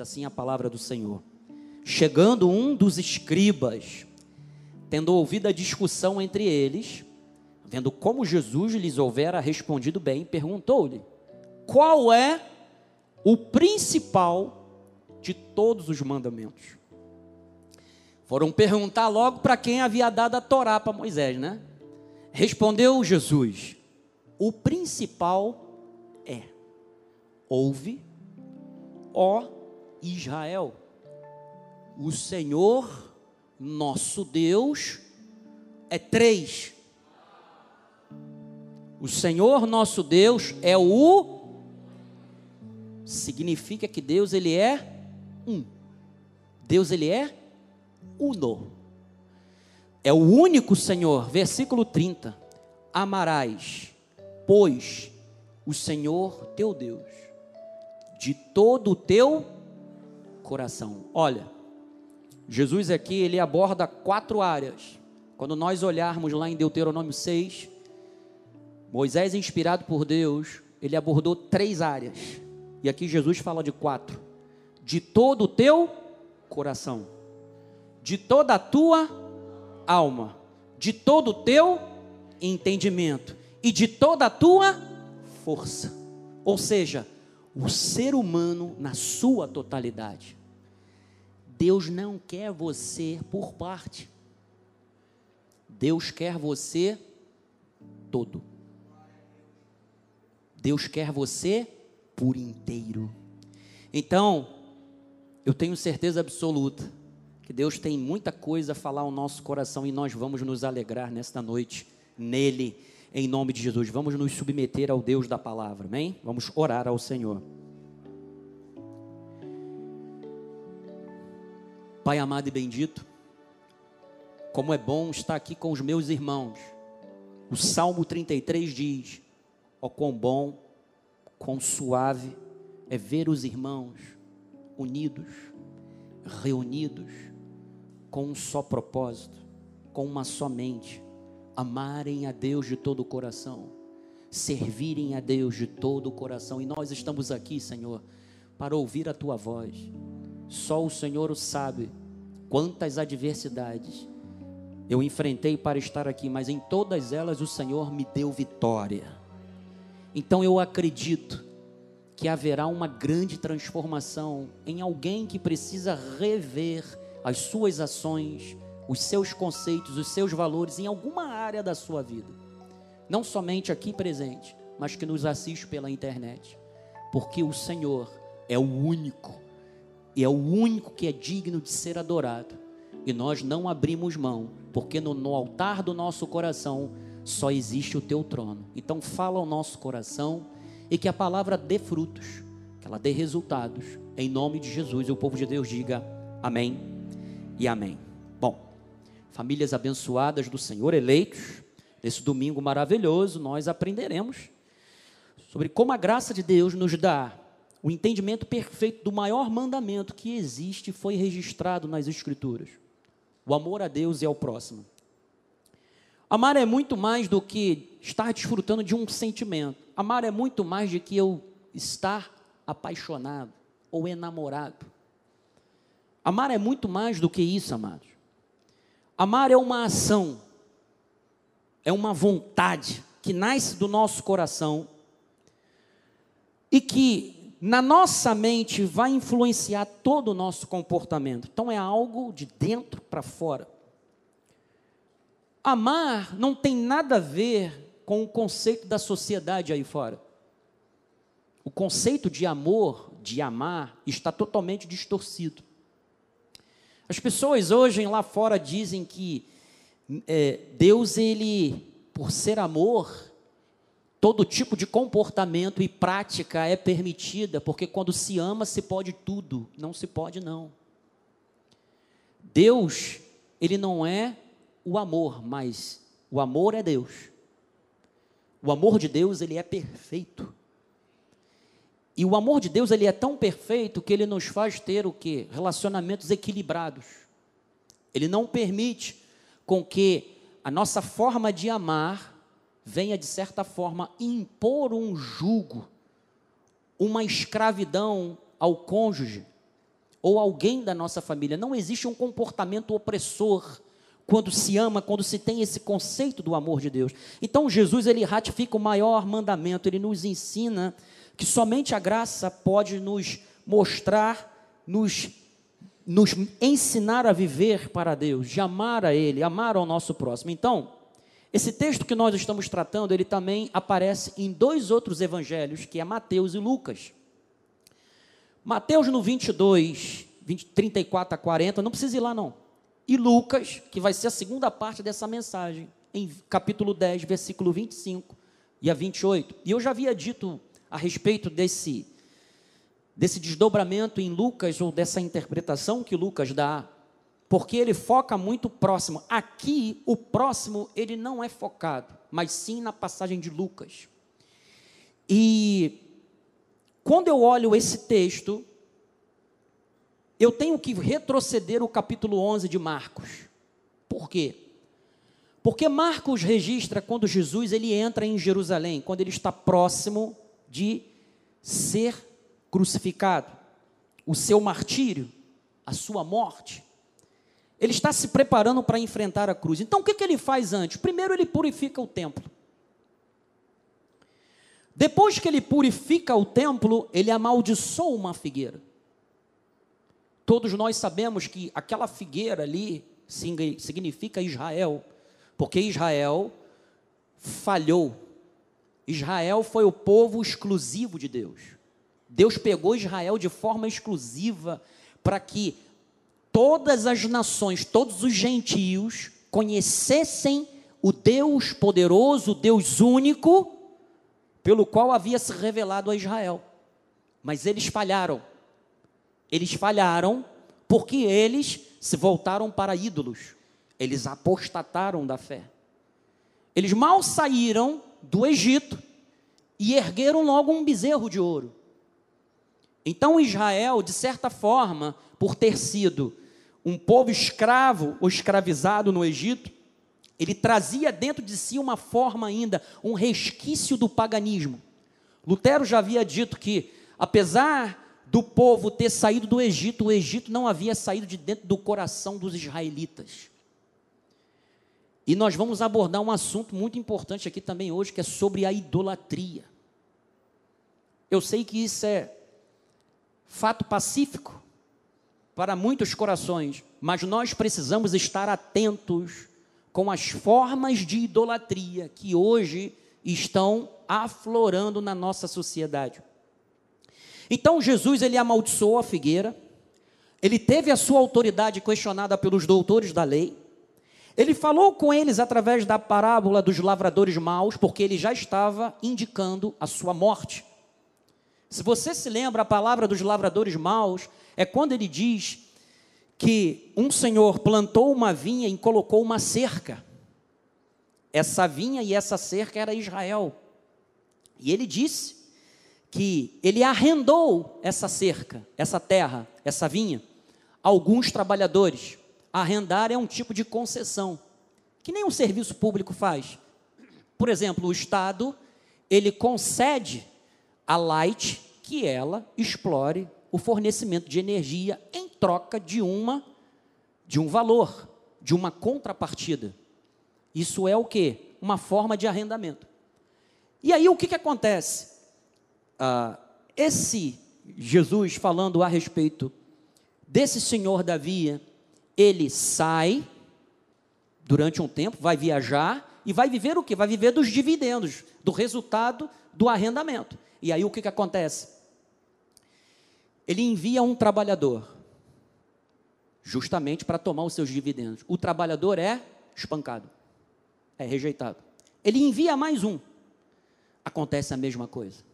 assim a palavra do Senhor. Chegando um dos escribas, tendo ouvido a discussão entre eles, vendo como Jesus lhes houvera respondido bem, perguntou-lhe: Qual é o principal de todos os mandamentos? Foram perguntar logo para quem havia dado a Torá para Moisés, né? Respondeu Jesus: O principal é: Ouve, ó Israel, o Senhor nosso Deus é três. O Senhor nosso Deus é o significa que Deus ele é um. Deus ele é uno. É o único Senhor, versículo 30. Amarás, pois, o Senhor teu Deus, de todo o teu coração. Olha, Jesus aqui, ele aborda quatro áreas. Quando nós olharmos lá em Deuteronômio 6, Moisés, inspirado por Deus, ele abordou três áreas. E aqui Jesus fala de quatro: de todo o teu coração, de toda a tua alma, de todo o teu entendimento e de toda a tua força. Ou seja, o ser humano na sua totalidade. Deus não quer você por parte. Deus quer você todo. Deus quer você por inteiro. Então, eu tenho certeza absoluta que Deus tem muita coisa a falar ao nosso coração e nós vamos nos alegrar nesta noite nele, em nome de Jesus. Vamos nos submeter ao Deus da palavra, amém? Vamos orar ao Senhor. Pai amado e bendito, como é bom estar aqui com os meus irmãos. O Salmo 33 diz: Ó oh, quão bom, quão suave é ver os irmãos unidos, reunidos, com um só propósito, com uma só mente, amarem a Deus de todo o coração, servirem a Deus de todo o coração. E nós estamos aqui, Senhor, para ouvir a tua voz só o Senhor o sabe quantas adversidades eu enfrentei para estar aqui, mas em todas elas o Senhor me deu vitória. Então eu acredito que haverá uma grande transformação em alguém que precisa rever as suas ações, os seus conceitos, os seus valores em alguma área da sua vida. Não somente aqui presente, mas que nos assiste pela internet. Porque o Senhor é o único e é o único que é digno de ser adorado. E nós não abrimos mão, porque no, no altar do nosso coração só existe o teu trono. Então fala ao nosso coração e que a palavra dê frutos, que ela dê resultados. Em nome de Jesus, e o povo de Deus diga amém e amém. Bom, famílias abençoadas do Senhor, eleitos, nesse domingo maravilhoso, nós aprenderemos sobre como a graça de Deus nos dá o entendimento perfeito do maior mandamento que existe foi registrado nas Escrituras: o amor a Deus e ao próximo. Amar é muito mais do que estar desfrutando de um sentimento. Amar é muito mais do que eu estar apaixonado ou enamorado. Amar é muito mais do que isso, amados. Amar é uma ação, é uma vontade que nasce do nosso coração e que na nossa mente vai influenciar todo o nosso comportamento. Então é algo de dentro para fora. Amar não tem nada a ver com o conceito da sociedade aí fora. O conceito de amor, de amar, está totalmente distorcido. As pessoas hoje lá fora dizem que é, Deus, ele, por ser amor, Todo tipo de comportamento e prática é permitida, porque quando se ama se pode tudo, não se pode não. Deus, ele não é o amor, mas o amor é Deus. O amor de Deus, ele é perfeito. E o amor de Deus, ele é tão perfeito que ele nos faz ter o quê? Relacionamentos equilibrados. Ele não permite com que a nossa forma de amar venha, de certa forma, impor um jugo, uma escravidão ao cônjuge, ou alguém da nossa família. Não existe um comportamento opressor quando se ama, quando se tem esse conceito do amor de Deus. Então Jesus ele ratifica o maior mandamento, ele nos ensina que somente a graça pode nos mostrar, nos nos ensinar a viver para Deus, de amar a Ele, amar ao nosso próximo. Então, esse texto que nós estamos tratando, ele também aparece em dois outros evangelhos, que é Mateus e Lucas. Mateus no 22, 20, 34 a 40, não precisa ir lá não. E Lucas, que vai ser a segunda parte dessa mensagem, em capítulo 10, versículo 25 e a 28. E eu já havia dito a respeito desse desse desdobramento em Lucas ou dessa interpretação que Lucas dá, porque ele foca muito próximo. Aqui o próximo ele não é focado, mas sim na passagem de Lucas. E quando eu olho esse texto, eu tenho que retroceder o capítulo 11 de Marcos. Por quê? Porque Marcos registra quando Jesus ele entra em Jerusalém, quando ele está próximo de ser crucificado, o seu martírio, a sua morte. Ele está se preparando para enfrentar a cruz. Então o que, que ele faz antes? Primeiro ele purifica o templo. Depois que ele purifica o templo, ele amaldiçoa uma figueira. Todos nós sabemos que aquela figueira ali significa Israel, porque Israel falhou. Israel foi o povo exclusivo de Deus. Deus pegou Israel de forma exclusiva para que todas as nações, todos os gentios conhecessem o Deus poderoso, o Deus único, pelo qual havia se revelado a Israel. Mas eles falharam. Eles falharam porque eles se voltaram para ídolos. Eles apostataram da fé. Eles mal saíram do Egito e ergueram logo um bezerro de ouro. Então Israel, de certa forma, por ter sido um povo escravo ou escravizado no Egito, ele trazia dentro de si uma forma ainda, um resquício do paganismo. Lutero já havia dito que, apesar do povo ter saído do Egito, o Egito não havia saído de dentro do coração dos israelitas. E nós vamos abordar um assunto muito importante aqui também hoje, que é sobre a idolatria. Eu sei que isso é fato pacífico para muitos corações, mas nós precisamos estar atentos com as formas de idolatria que hoje estão aflorando na nossa sociedade. Então Jesus ele amaldiçoou a figueira, ele teve a sua autoridade questionada pelos doutores da lei, ele falou com eles através da parábola dos lavradores maus, porque ele já estava indicando a sua morte. Se você se lembra, a palavra dos lavradores maus é quando ele diz que um senhor plantou uma vinha e colocou uma cerca. Essa vinha e essa cerca era Israel. E ele disse que ele arrendou essa cerca, essa terra, essa vinha, a alguns trabalhadores. Arrendar é um tipo de concessão, que nem um serviço público faz. Por exemplo, o Estado, ele concede a Light que ela explore o fornecimento de energia em troca de uma de um valor, de uma contrapartida. Isso é o que? Uma forma de arrendamento. E aí o que, que acontece? Ah, esse Jesus falando a respeito desse senhor Davi, ele sai durante um tempo, vai viajar e vai viver o que? Vai viver dos dividendos, do resultado do arrendamento. E aí o que, que acontece? Ele envia um trabalhador, justamente para tomar os seus dividendos. O trabalhador é espancado, é rejeitado. Ele envia mais um, acontece a mesma coisa.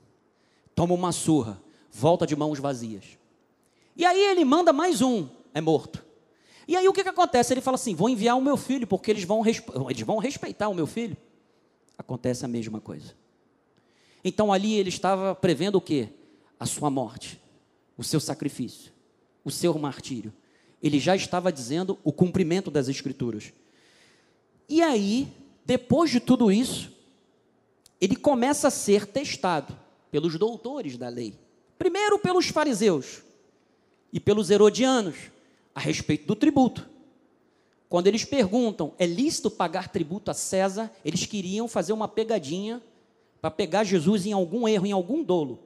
Toma uma surra, volta de mãos vazias. E aí ele manda mais um, é morto. E aí o que, que acontece? Ele fala assim: vou enviar o meu filho, porque eles vão, eles vão respeitar o meu filho. Acontece a mesma coisa. Então ali ele estava prevendo o que? A sua morte, o seu sacrifício, o seu martírio. Ele já estava dizendo o cumprimento das Escrituras. E aí, depois de tudo isso, ele começa a ser testado pelos doutores da lei. Primeiro pelos fariseus, e pelos herodianos a respeito do tributo. Quando eles perguntam, é lícito pagar tributo a César? Eles queriam fazer uma pegadinha para pegar Jesus em algum erro, em algum dolo.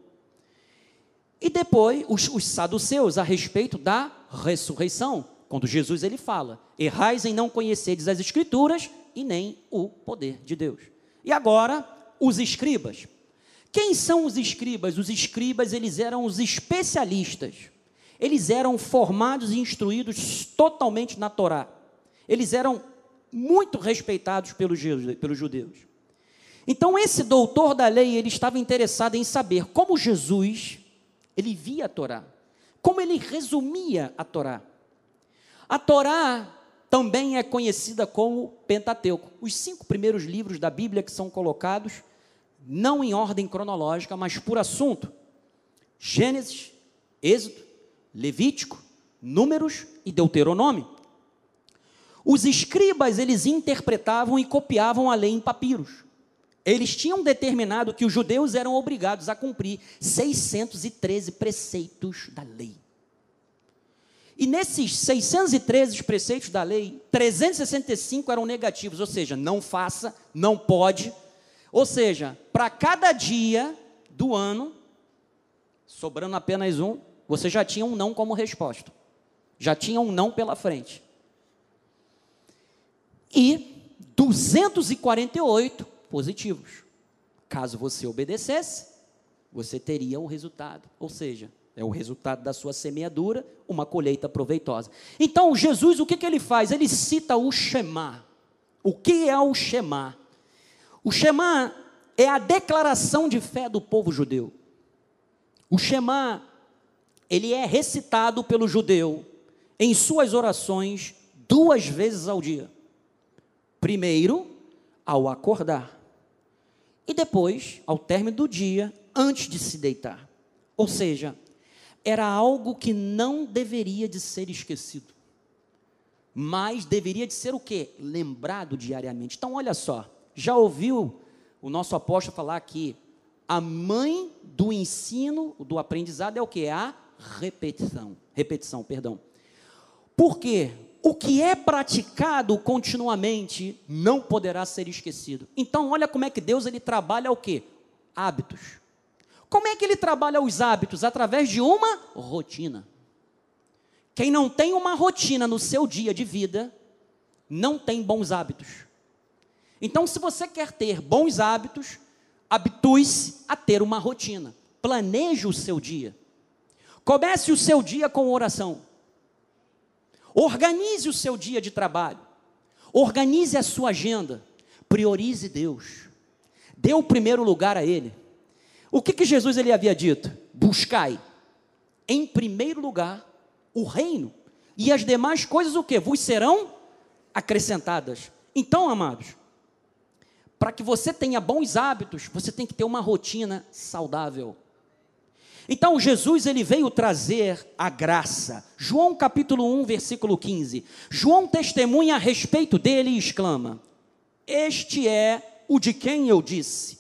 E depois, os, os saduceus a respeito da ressurreição, quando Jesus ele fala: errais em não conheceres as Escrituras e nem o poder de Deus. E agora, os escribas. Quem são os escribas? Os escribas, eles eram os especialistas. Eles eram formados e instruídos totalmente na Torá. Eles eram muito respeitados pelos judeus. Então, esse doutor da lei, ele estava interessado em saber como Jesus, ele via a Torá, como ele resumia a Torá. A Torá também é conhecida como Pentateuco, os cinco primeiros livros da Bíblia que são colocados, não em ordem cronológica, mas por assunto: Gênesis, Êxodo, Levítico, Números e Deuteronômio. Os escribas, eles interpretavam e copiavam a lei em papiros. Eles tinham determinado que os judeus eram obrigados a cumprir 613 preceitos da lei. E nesses 613 preceitos da lei, 365 eram negativos, ou seja, não faça, não pode. Ou seja, para cada dia do ano, sobrando apenas um, você já tinha um não como resposta. Já tinha um não pela frente e 248 positivos. Caso você obedecesse, você teria um resultado, ou seja, é o resultado da sua semeadura, uma colheita proveitosa. Então, Jesus, o que, que ele faz? Ele cita o Shema. O que é o Shema? O Shema é a declaração de fé do povo judeu. O Shema, ele é recitado pelo judeu em suas orações duas vezes ao dia. Primeiro, ao acordar. E depois, ao término do dia, antes de se deitar. Ou seja, era algo que não deveria de ser esquecido. Mas deveria de ser o quê? Lembrado diariamente. Então, olha só, já ouviu o nosso apóstolo falar que a mãe do ensino, do aprendizado é o que? A repetição. Repetição, perdão. Por quê? O que é praticado continuamente não poderá ser esquecido. Então, olha como é que Deus ele trabalha o quê? Hábitos. Como é que ele trabalha os hábitos? Através de uma rotina. Quem não tem uma rotina no seu dia de vida, não tem bons hábitos. Então, se você quer ter bons hábitos, habitue-se a ter uma rotina. Planeje o seu dia. Comece o seu dia com oração. Organize o seu dia de trabalho. Organize a sua agenda. Priorize Deus. Dê o primeiro lugar a Ele. O que, que Jesus ele havia dito? Buscai, em primeiro lugar, o reino. E as demais coisas o que? Vos serão acrescentadas. Então, amados, para que você tenha bons hábitos, você tem que ter uma rotina saudável. Então Jesus ele veio trazer a graça. João capítulo 1, versículo 15. João testemunha a respeito dele e exclama: Este é o de quem eu disse: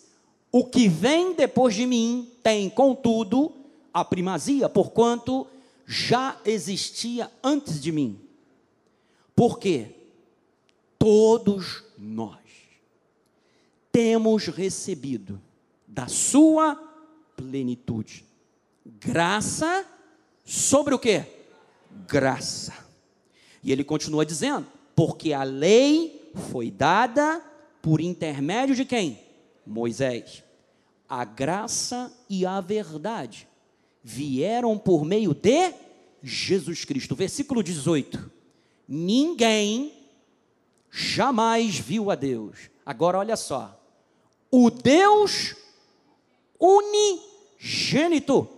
O que vem depois de mim tem, contudo, a primazia, porquanto já existia antes de mim. Porque todos nós temos recebido da sua plenitude Graça sobre o que? Graça. E ele continua dizendo: porque a lei foi dada por intermédio de quem? Moisés. A graça e a verdade vieram por meio de Jesus Cristo. Versículo 18: Ninguém jamais viu a Deus. Agora olha só. O Deus unigênito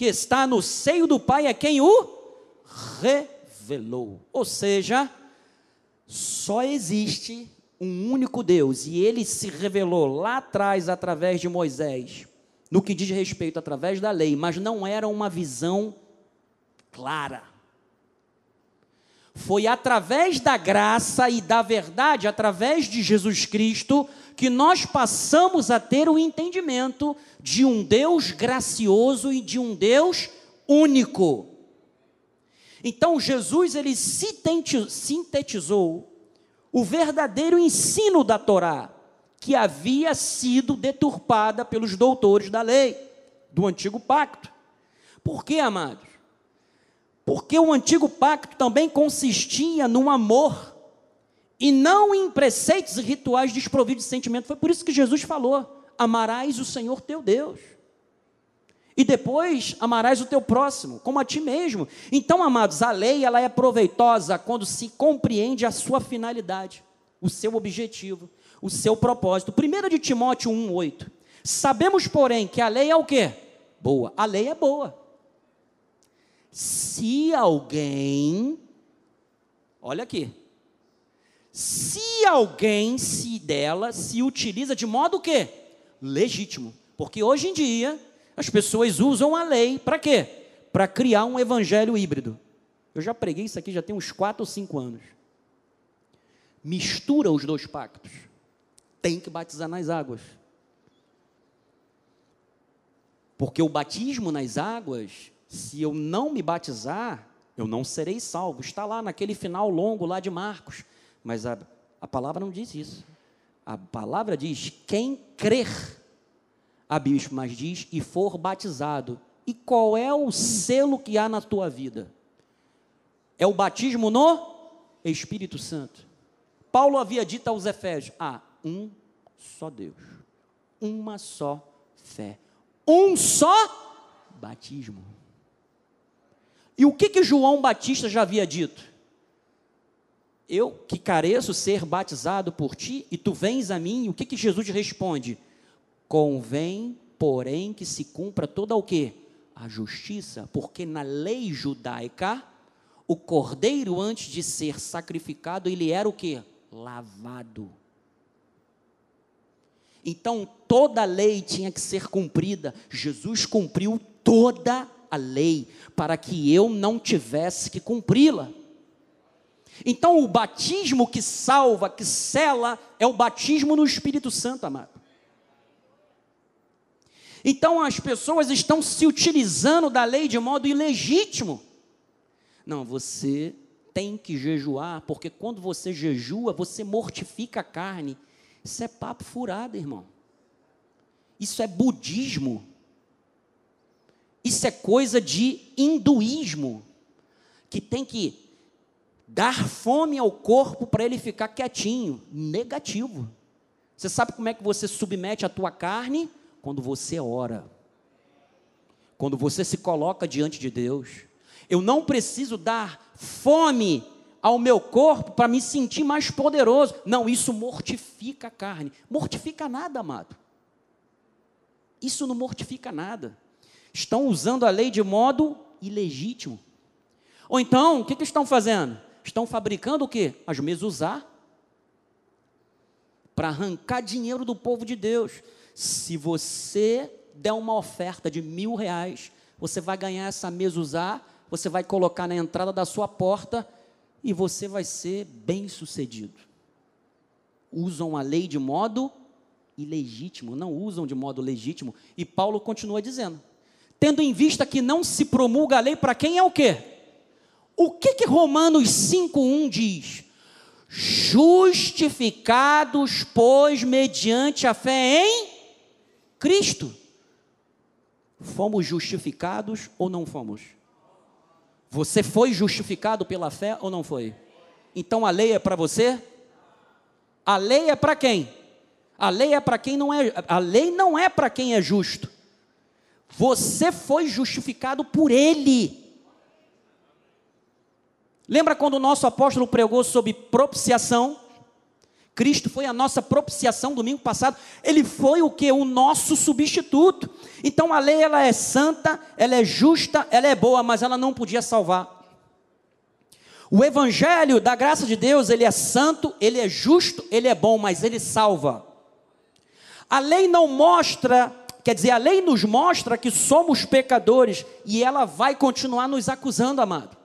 que está no seio do Pai é quem o revelou. Ou seja, só existe um único Deus e ele se revelou lá atrás através de Moisés, no que diz respeito através da lei, mas não era uma visão clara. Foi através da graça e da verdade, através de Jesus Cristo, que nós passamos a ter o entendimento de um Deus gracioso e de um Deus único. Então Jesus ele sintetizou o verdadeiro ensino da Torá, que havia sido deturpada pelos doutores da lei do antigo pacto. Por quê, amados? Porque o antigo pacto também consistia no amor e não em preceitos e rituais desprovidos de sentimento. Foi por isso que Jesus falou: amarás o Senhor teu Deus. E depois amarás o teu próximo, como a ti mesmo. Então, amados, a lei ela é proveitosa quando se compreende a sua finalidade, o seu objetivo, o seu propósito. 1 de Timóteo 1,8. Sabemos, porém, que a lei é o quê? Boa. A lei é boa. Se alguém, olha aqui, se alguém se dela se utiliza de modo o quê? Legítimo. Porque hoje em dia as pessoas usam a lei para quê? Para criar um evangelho híbrido. Eu já preguei isso aqui já tem uns 4 ou 5 anos. Mistura os dois pactos. Tem que batizar nas águas. Porque o batismo nas águas, se eu não me batizar, eu não serei salvo. Está lá naquele final longo lá de Marcos. Mas a, a palavra não diz isso. A palavra diz: quem crer a bispo, mas diz e for batizado. E qual é o selo que há na tua vida? É o batismo no Espírito Santo. Paulo havia dito aos Efésios: há um só Deus, uma só fé, um só batismo. E o que que João Batista já havia dito? Eu que careço ser batizado por ti e tu vens a mim, o que que Jesus responde? Convém, porém, que se cumpra toda o que? A justiça, porque na lei judaica, o cordeiro, antes de ser sacrificado, ele era o que? Lavado. Então toda a lei tinha que ser cumprida. Jesus cumpriu toda a lei para que eu não tivesse que cumpri-la. Então o batismo que salva, que sela, é o batismo no Espírito Santo, amado. Então as pessoas estão se utilizando da lei de modo ilegítimo. Não, você tem que jejuar, porque quando você jejua, você mortifica a carne. Isso é papo furado, irmão. Isso é budismo. Isso é coisa de hinduísmo, que tem que dar fome ao corpo para ele ficar quietinho. Negativo. Você sabe como é que você submete a tua carne? quando você ora, quando você se coloca diante de Deus. Eu não preciso dar fome ao meu corpo para me sentir mais poderoso. Não, isso mortifica a carne. Mortifica nada, amado. Isso não mortifica nada. Estão usando a lei de modo ilegítimo. Ou então, o que, que estão fazendo? Estão fabricando o quê? As mesuzá para arrancar dinheiro do povo de Deus. Se você der uma oferta de mil reais, você vai ganhar essa mesa usar, você vai colocar na entrada da sua porta e você vai ser bem sucedido. Usam a lei de modo ilegítimo, não usam de modo legítimo. E Paulo continua dizendo: tendo em vista que não se promulga a lei para quem é o quê? O que que Romanos 5:1 diz? Justificados, pois, mediante a fé em Cristo. Fomos justificados ou não fomos? Você foi justificado pela fé ou não foi? Então a lei é para você? A lei é para quem? A lei é para quem não é, a lei não é para quem é justo. Você foi justificado por ele. Lembra quando o nosso apóstolo pregou sobre propiciação? Cristo foi a nossa propiciação domingo passado. Ele foi o que? O nosso substituto. Então a lei ela é santa, ela é justa, ela é boa, mas ela não podia salvar. O evangelho da graça de Deus, ele é santo, ele é justo, ele é bom, mas ele salva. A lei não mostra, quer dizer, a lei nos mostra que somos pecadores e ela vai continuar nos acusando, amado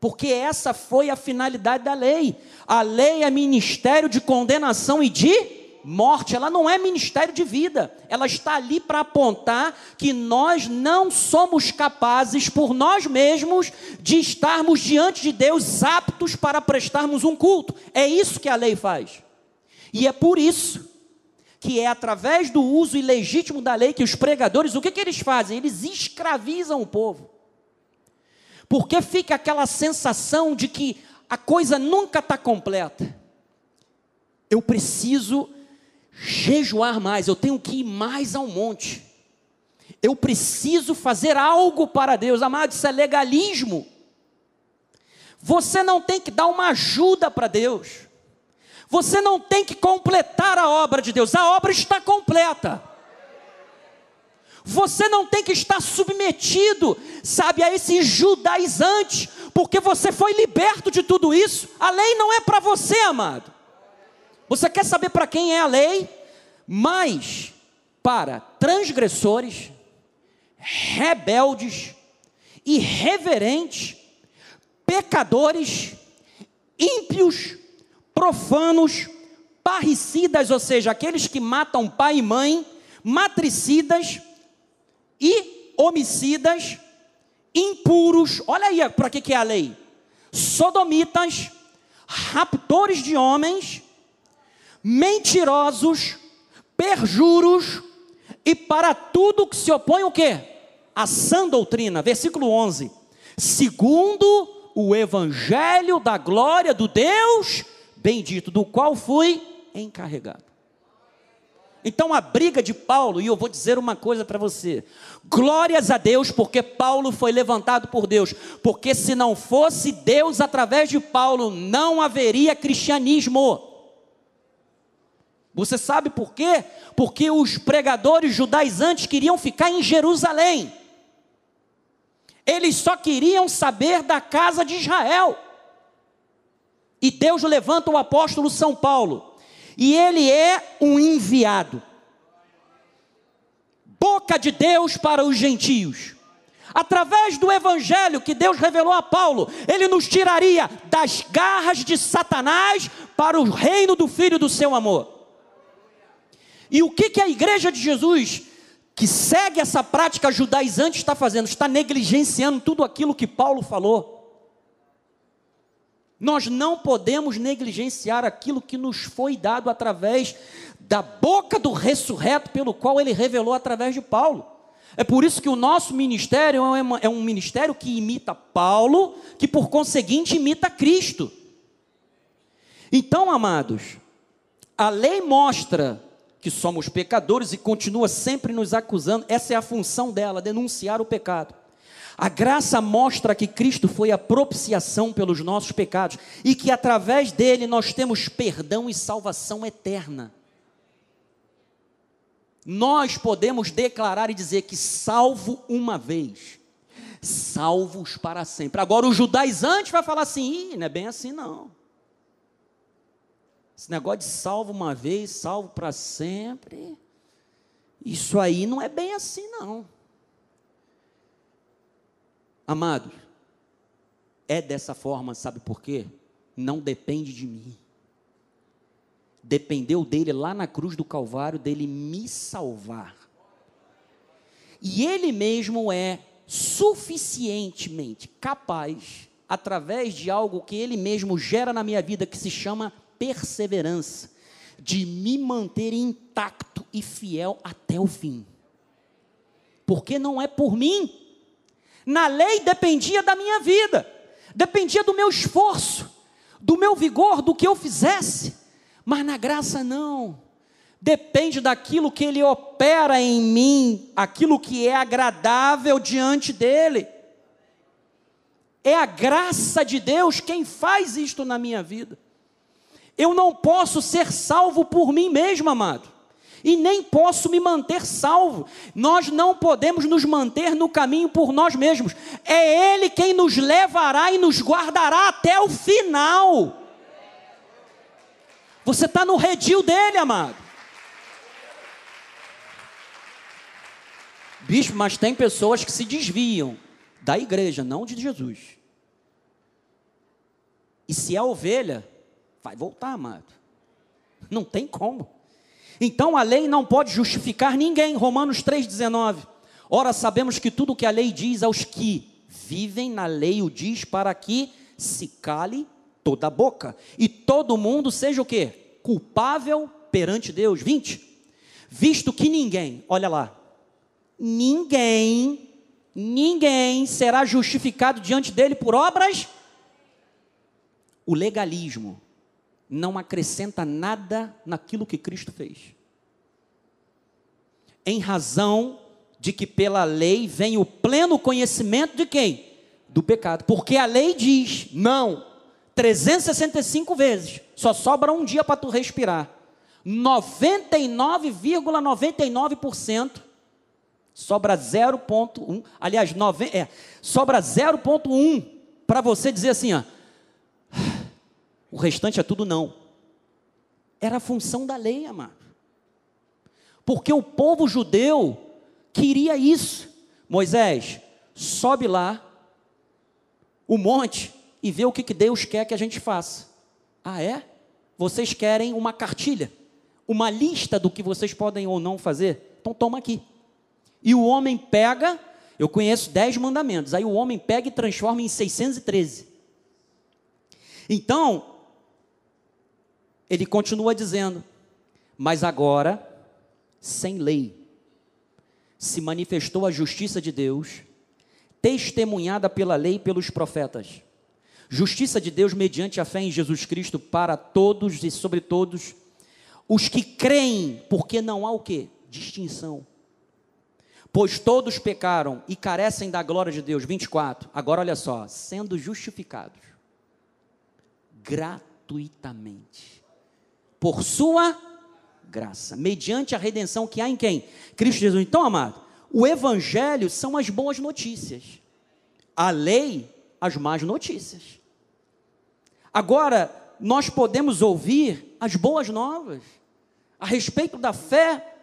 porque essa foi a finalidade da lei. A lei é ministério de condenação e de morte, ela não é ministério de vida. Ela está ali para apontar que nós não somos capazes por nós mesmos de estarmos diante de Deus aptos para prestarmos um culto. É isso que a lei faz. E é por isso que é através do uso ilegítimo da lei que os pregadores, o que, que eles fazem? Eles escravizam o povo. Porque fica aquela sensação de que a coisa nunca está completa. Eu preciso jejuar mais, eu tenho que ir mais ao monte. Eu preciso fazer algo para Deus, amado, isso é legalismo. Você não tem que dar uma ajuda para Deus. Você não tem que completar a obra de Deus, a obra está completa. Você não tem que estar submetido, sabe, a esse judaizante, porque você foi liberto de tudo isso. A lei não é para você, amado. Você quer saber para quem é a lei? Mas para transgressores, rebeldes, irreverentes, pecadores, ímpios, profanos, parricidas, ou seja, aqueles que matam pai e mãe, matricidas e homicidas, impuros, olha aí para que, que é a lei: sodomitas, raptores de homens, mentirosos, perjuros, e para tudo que se opõe o quê? A sã doutrina, versículo 11. Segundo o evangelho da glória do Deus bendito, do qual fui encarregado. Então a briga de Paulo, e eu vou dizer uma coisa para você: glórias a Deus, porque Paulo foi levantado por Deus, porque se não fosse Deus através de Paulo, não haveria cristianismo. Você sabe por quê? Porque os pregadores judaizantes queriam ficar em Jerusalém, eles só queriam saber da casa de Israel. E Deus levanta o apóstolo São Paulo. E ele é um enviado. Boca de Deus para os gentios. Através do evangelho que Deus revelou a Paulo, ele nos tiraria das garras de Satanás para o reino do filho do seu amor. E o que, que a igreja de Jesus, que segue essa prática judaizante, está fazendo? Está negligenciando tudo aquilo que Paulo falou. Nós não podemos negligenciar aquilo que nos foi dado através da boca do ressurreto, pelo qual ele revelou através de Paulo. É por isso que o nosso ministério é um ministério que imita Paulo, que por conseguinte imita Cristo. Então, amados, a lei mostra que somos pecadores e continua sempre nos acusando, essa é a função dela, denunciar o pecado. A graça mostra que Cristo foi a propiciação pelos nossos pecados e que através dele nós temos perdão e salvação eterna. Nós podemos declarar e dizer que salvo uma vez, salvos para sempre. Agora o judaizante vai falar assim: não é bem assim não. Esse negócio de salvo uma vez, salvo para sempre, isso aí não é bem assim não. Amados, é dessa forma, sabe por quê? Não depende de mim. Dependeu dele lá na cruz do Calvário, dele me salvar. E ele mesmo é suficientemente capaz, através de algo que ele mesmo gera na minha vida, que se chama perseverança, de me manter intacto e fiel até o fim. Porque não é por mim, na lei dependia da minha vida, dependia do meu esforço, do meu vigor, do que eu fizesse. Mas na graça não. Depende daquilo que ele opera em mim, aquilo que é agradável diante dele. É a graça de Deus quem faz isto na minha vida. Eu não posso ser salvo por mim mesmo, amado e nem posso me manter salvo. Nós não podemos nos manter no caminho por nós mesmos. É Ele quem nos levará e nos guardará até o final. Você está no redil dele, amado. Bicho, mas tem pessoas que se desviam da igreja, não de Jesus. E se é ovelha, vai voltar, amado. Não tem como. Então a lei não pode justificar ninguém. Romanos 3,19. Ora, sabemos que tudo o que a lei diz aos que vivem na lei o diz para que se cale toda a boca e todo mundo seja o que? Culpável perante Deus. 20. Visto que ninguém, olha lá, ninguém, ninguém será justificado diante dele por obras. O legalismo não acrescenta nada naquilo que Cristo fez. Em razão de que pela lei vem o pleno conhecimento de quem? Do pecado. Porque a lei diz: não, 365 vezes, só sobra um dia para tu respirar. 99,99% ,99 sobra 0,1. Aliás, 9, é, sobra 0,1 para você dizer assim, ó, o restante é tudo não. Era a função da lei, amado. Porque o povo judeu queria isso. Moisés, sobe lá o monte e vê o que, que Deus quer que a gente faça. Ah, é? Vocês querem uma cartilha, uma lista do que vocês podem ou não fazer? Então toma aqui. E o homem pega, eu conheço dez mandamentos, aí o homem pega e transforma em 613. Então, ele continua dizendo: Mas agora, sem lei, se manifestou a justiça de Deus, testemunhada pela lei e pelos profetas. Justiça de Deus mediante a fé em Jesus Cristo para todos e sobre todos os que creem, porque não há o que? Distinção. Pois todos pecaram e carecem da glória de Deus. 24. Agora olha só, sendo justificados gratuitamente por sua graça, mediante a redenção que há em quem? Cristo Jesus. Então, amado, o evangelho são as boas notícias. A lei, as más notícias. Agora, nós podemos ouvir as boas novas a respeito da fé.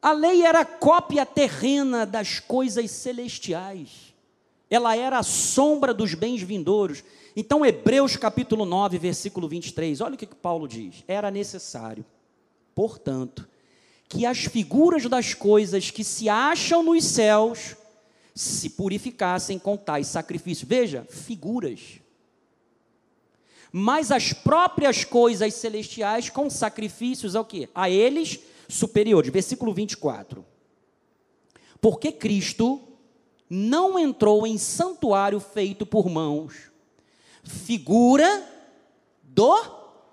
A lei era cópia terrena das coisas celestiais. Ela era a sombra dos bens vindouros. Então, Hebreus capítulo 9, versículo 23, olha o que, que Paulo diz: era necessário, portanto, que as figuras das coisas que se acham nos céus se purificassem com tais sacrifícios. Veja, figuras. Mas as próprias coisas celestiais com sacrifícios ao quê? A eles superiores. Versículo 24. Porque Cristo não entrou em santuário feito por mãos, figura do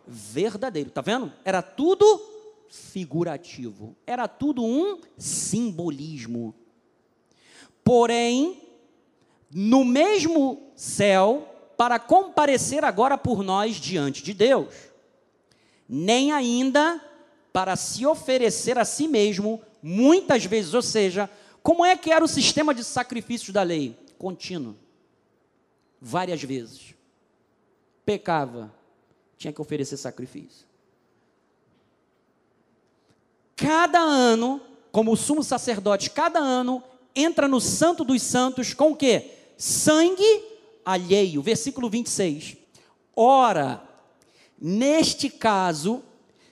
verdadeiro. Tá vendo? Era tudo figurativo. Era tudo um simbolismo. Porém, no mesmo céu, para comparecer agora por nós diante de Deus, nem ainda para se oferecer a si mesmo, muitas vezes, ou seja, como é que era o sistema de sacrifícios da lei? Contínuo. Várias vezes pecava, tinha que oferecer sacrifício. Cada ano, como o sumo sacerdote, cada ano entra no Santo dos Santos com o quê? Sangue alheio. Versículo 26. Ora, neste caso,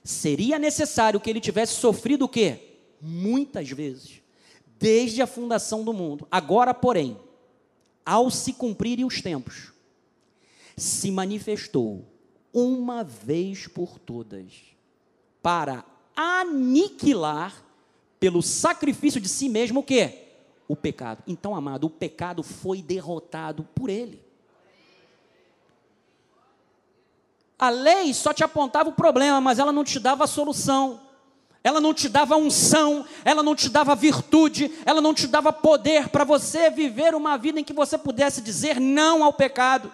seria necessário que ele tivesse sofrido o quê? Muitas vezes, desde a fundação do mundo. Agora, porém, ao se cumprirem os tempos, se manifestou uma vez por todas para aniquilar pelo sacrifício de si mesmo o que? O pecado. Então, amado, o pecado foi derrotado por ele. A lei só te apontava o problema, mas ela não te dava a solução. Ela não te dava unção, ela não te dava virtude, ela não te dava poder para você viver uma vida em que você pudesse dizer não ao pecado.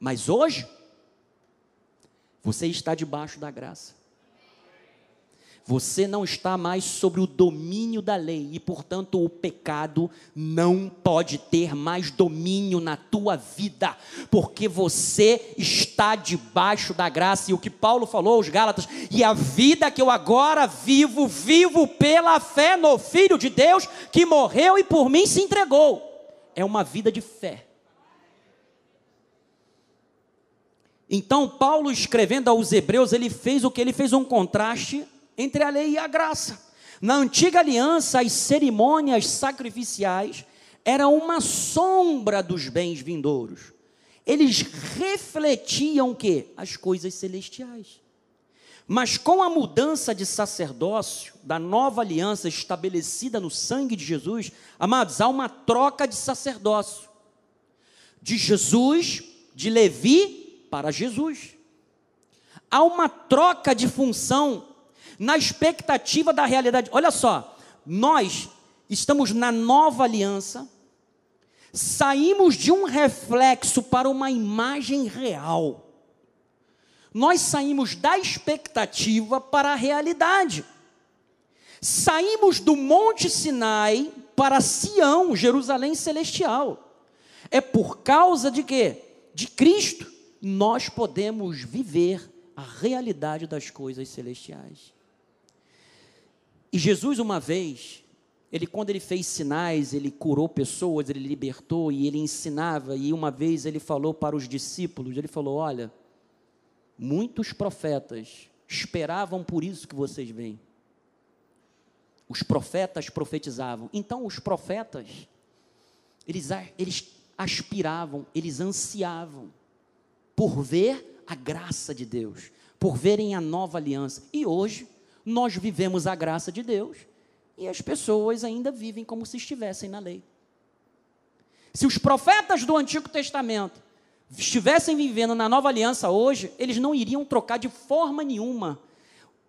Mas hoje, você está debaixo da graça. Você não está mais sobre o domínio da lei e, portanto, o pecado não pode ter mais domínio na tua vida, porque você está debaixo da graça. E o que Paulo falou aos Gálatas, e a vida que eu agora vivo, vivo pela fé no Filho de Deus que morreu e por mim se entregou. É uma vida de fé. Então, Paulo escrevendo aos Hebreus, ele fez o que? Ele fez um contraste entre a lei e a graça. Na antiga aliança, as cerimônias sacrificiais eram uma sombra dos bens vindouros. Eles refletiam o quê? As coisas celestiais. Mas com a mudança de sacerdócio, da nova aliança estabelecida no sangue de Jesus, amados, há uma troca de sacerdócio. De Jesus, de Levi para Jesus. Há uma troca de função na expectativa da realidade. Olha só, nós estamos na nova aliança, saímos de um reflexo para uma imagem real. Nós saímos da expectativa para a realidade. Saímos do Monte Sinai para Sião, Jerusalém celestial. É por causa de quê? De Cristo, nós podemos viver a realidade das coisas celestiais. E Jesus, uma vez, ele quando ele fez sinais, ele curou pessoas, ele libertou e ele ensinava, e uma vez ele falou para os discípulos, ele falou: "Olha, muitos profetas esperavam por isso que vocês veem. Os profetas profetizavam. Então os profetas eles eles aspiravam, eles ansiavam por ver a graça de Deus, por verem a nova aliança. E hoje nós vivemos a graça de Deus e as pessoas ainda vivem como se estivessem na lei. Se os profetas do Antigo Testamento estivessem vivendo na nova aliança hoje, eles não iriam trocar de forma nenhuma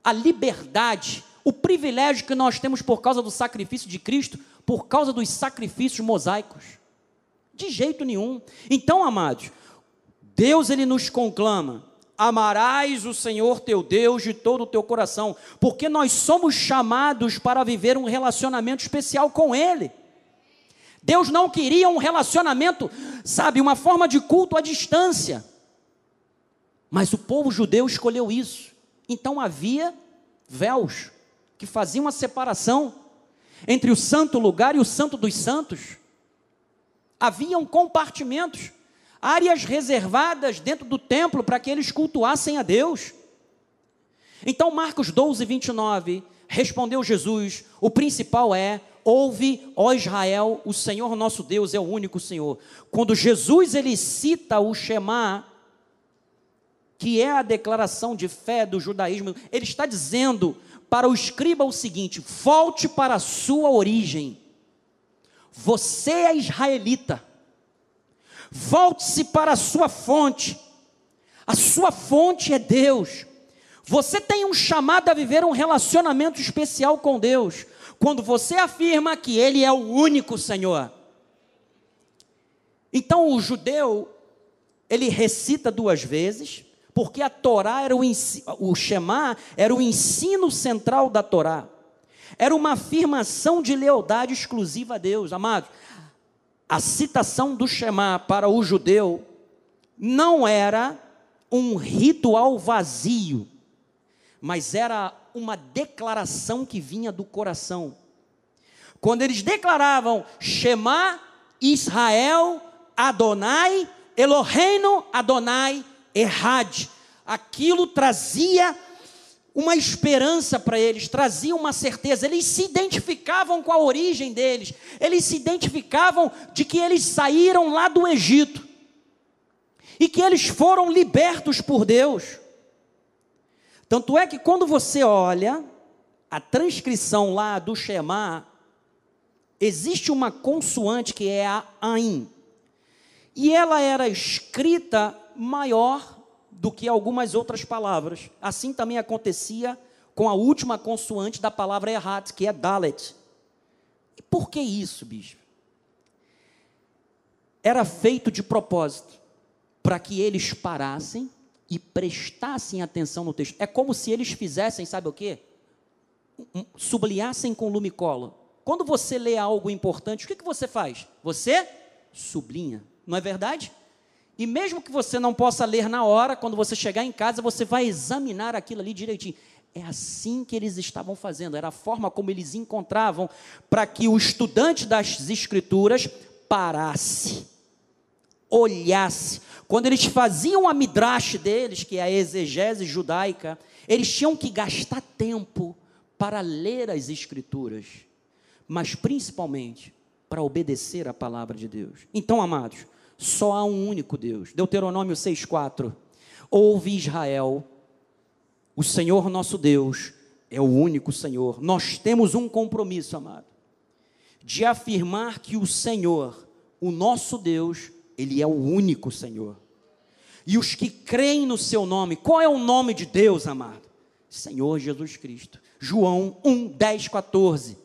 a liberdade, o privilégio que nós temos por causa do sacrifício de Cristo, por causa dos sacrifícios mosaicos. De jeito nenhum. Então, amados, Deus ele nos conclama amarás o Senhor teu Deus de todo o teu coração, porque nós somos chamados para viver um relacionamento especial com Ele. Deus não queria um relacionamento, sabe, uma forma de culto à distância. Mas o povo judeu escolheu isso. Então havia véus que faziam a separação entre o santo lugar e o santo dos santos. Haviam compartimentos áreas reservadas dentro do templo para que eles cultuassem a Deus. Então, Marcos 12, 29, respondeu Jesus: o principal é, ouve, ó Israel, o Senhor nosso Deus é o único Senhor. Quando Jesus ele cita o Shema, que é a declaração de fé do judaísmo, ele está dizendo para o escriba o seguinte: volte para a sua origem. Você é israelita. Volte-se para a sua fonte. A sua fonte é Deus. Você tem um chamado a viver um relacionamento especial com Deus, quando você afirma que Ele é o único Senhor. Então o judeu, ele recita duas vezes, porque a Torá era o, o Shema era o ensino central da Torá. Era uma afirmação de lealdade exclusiva a Deus, amados a citação do Shema para o judeu não era um ritual vazio, mas era uma declaração que vinha do coração. Quando eles declaravam Shema Israel Adonai Eloheinu Adonai Errad, aquilo trazia uma esperança para eles, trazia uma certeza, eles se identificavam com a origem deles, eles se identificavam de que eles saíram lá do Egito e que eles foram libertos por Deus. Tanto é que quando você olha a transcrição lá do Shema, existe uma consoante que é a Ain, e ela era escrita maior do que algumas outras palavras. Assim também acontecia com a última consoante da palavra errat, que é Dalet. E por que isso, bispo? Era feito de propósito, para que eles parassem e prestassem atenção no texto. É como se eles fizessem, sabe o quê? Sublinhassem com lumicola. Quando você lê algo importante, o que, que você faz? Você sublinha, não é verdade? E mesmo que você não possa ler na hora, quando você chegar em casa, você vai examinar aquilo ali direitinho. É assim que eles estavam fazendo, era a forma como eles encontravam para que o estudante das Escrituras parasse, olhasse. Quando eles faziam a midrash deles, que é a exegese judaica, eles tinham que gastar tempo para ler as escrituras, mas principalmente para obedecer a palavra de Deus. Então, amados, só há um único Deus. Deuteronômio 6:4. Ouve Israel, o Senhor nosso Deus é o único Senhor. Nós temos um compromisso, amado, de afirmar que o Senhor, o nosso Deus, ele é o único Senhor. E os que creem no seu nome, qual é o nome de Deus, amado? Senhor Jesus Cristo. João 1, 10, 14.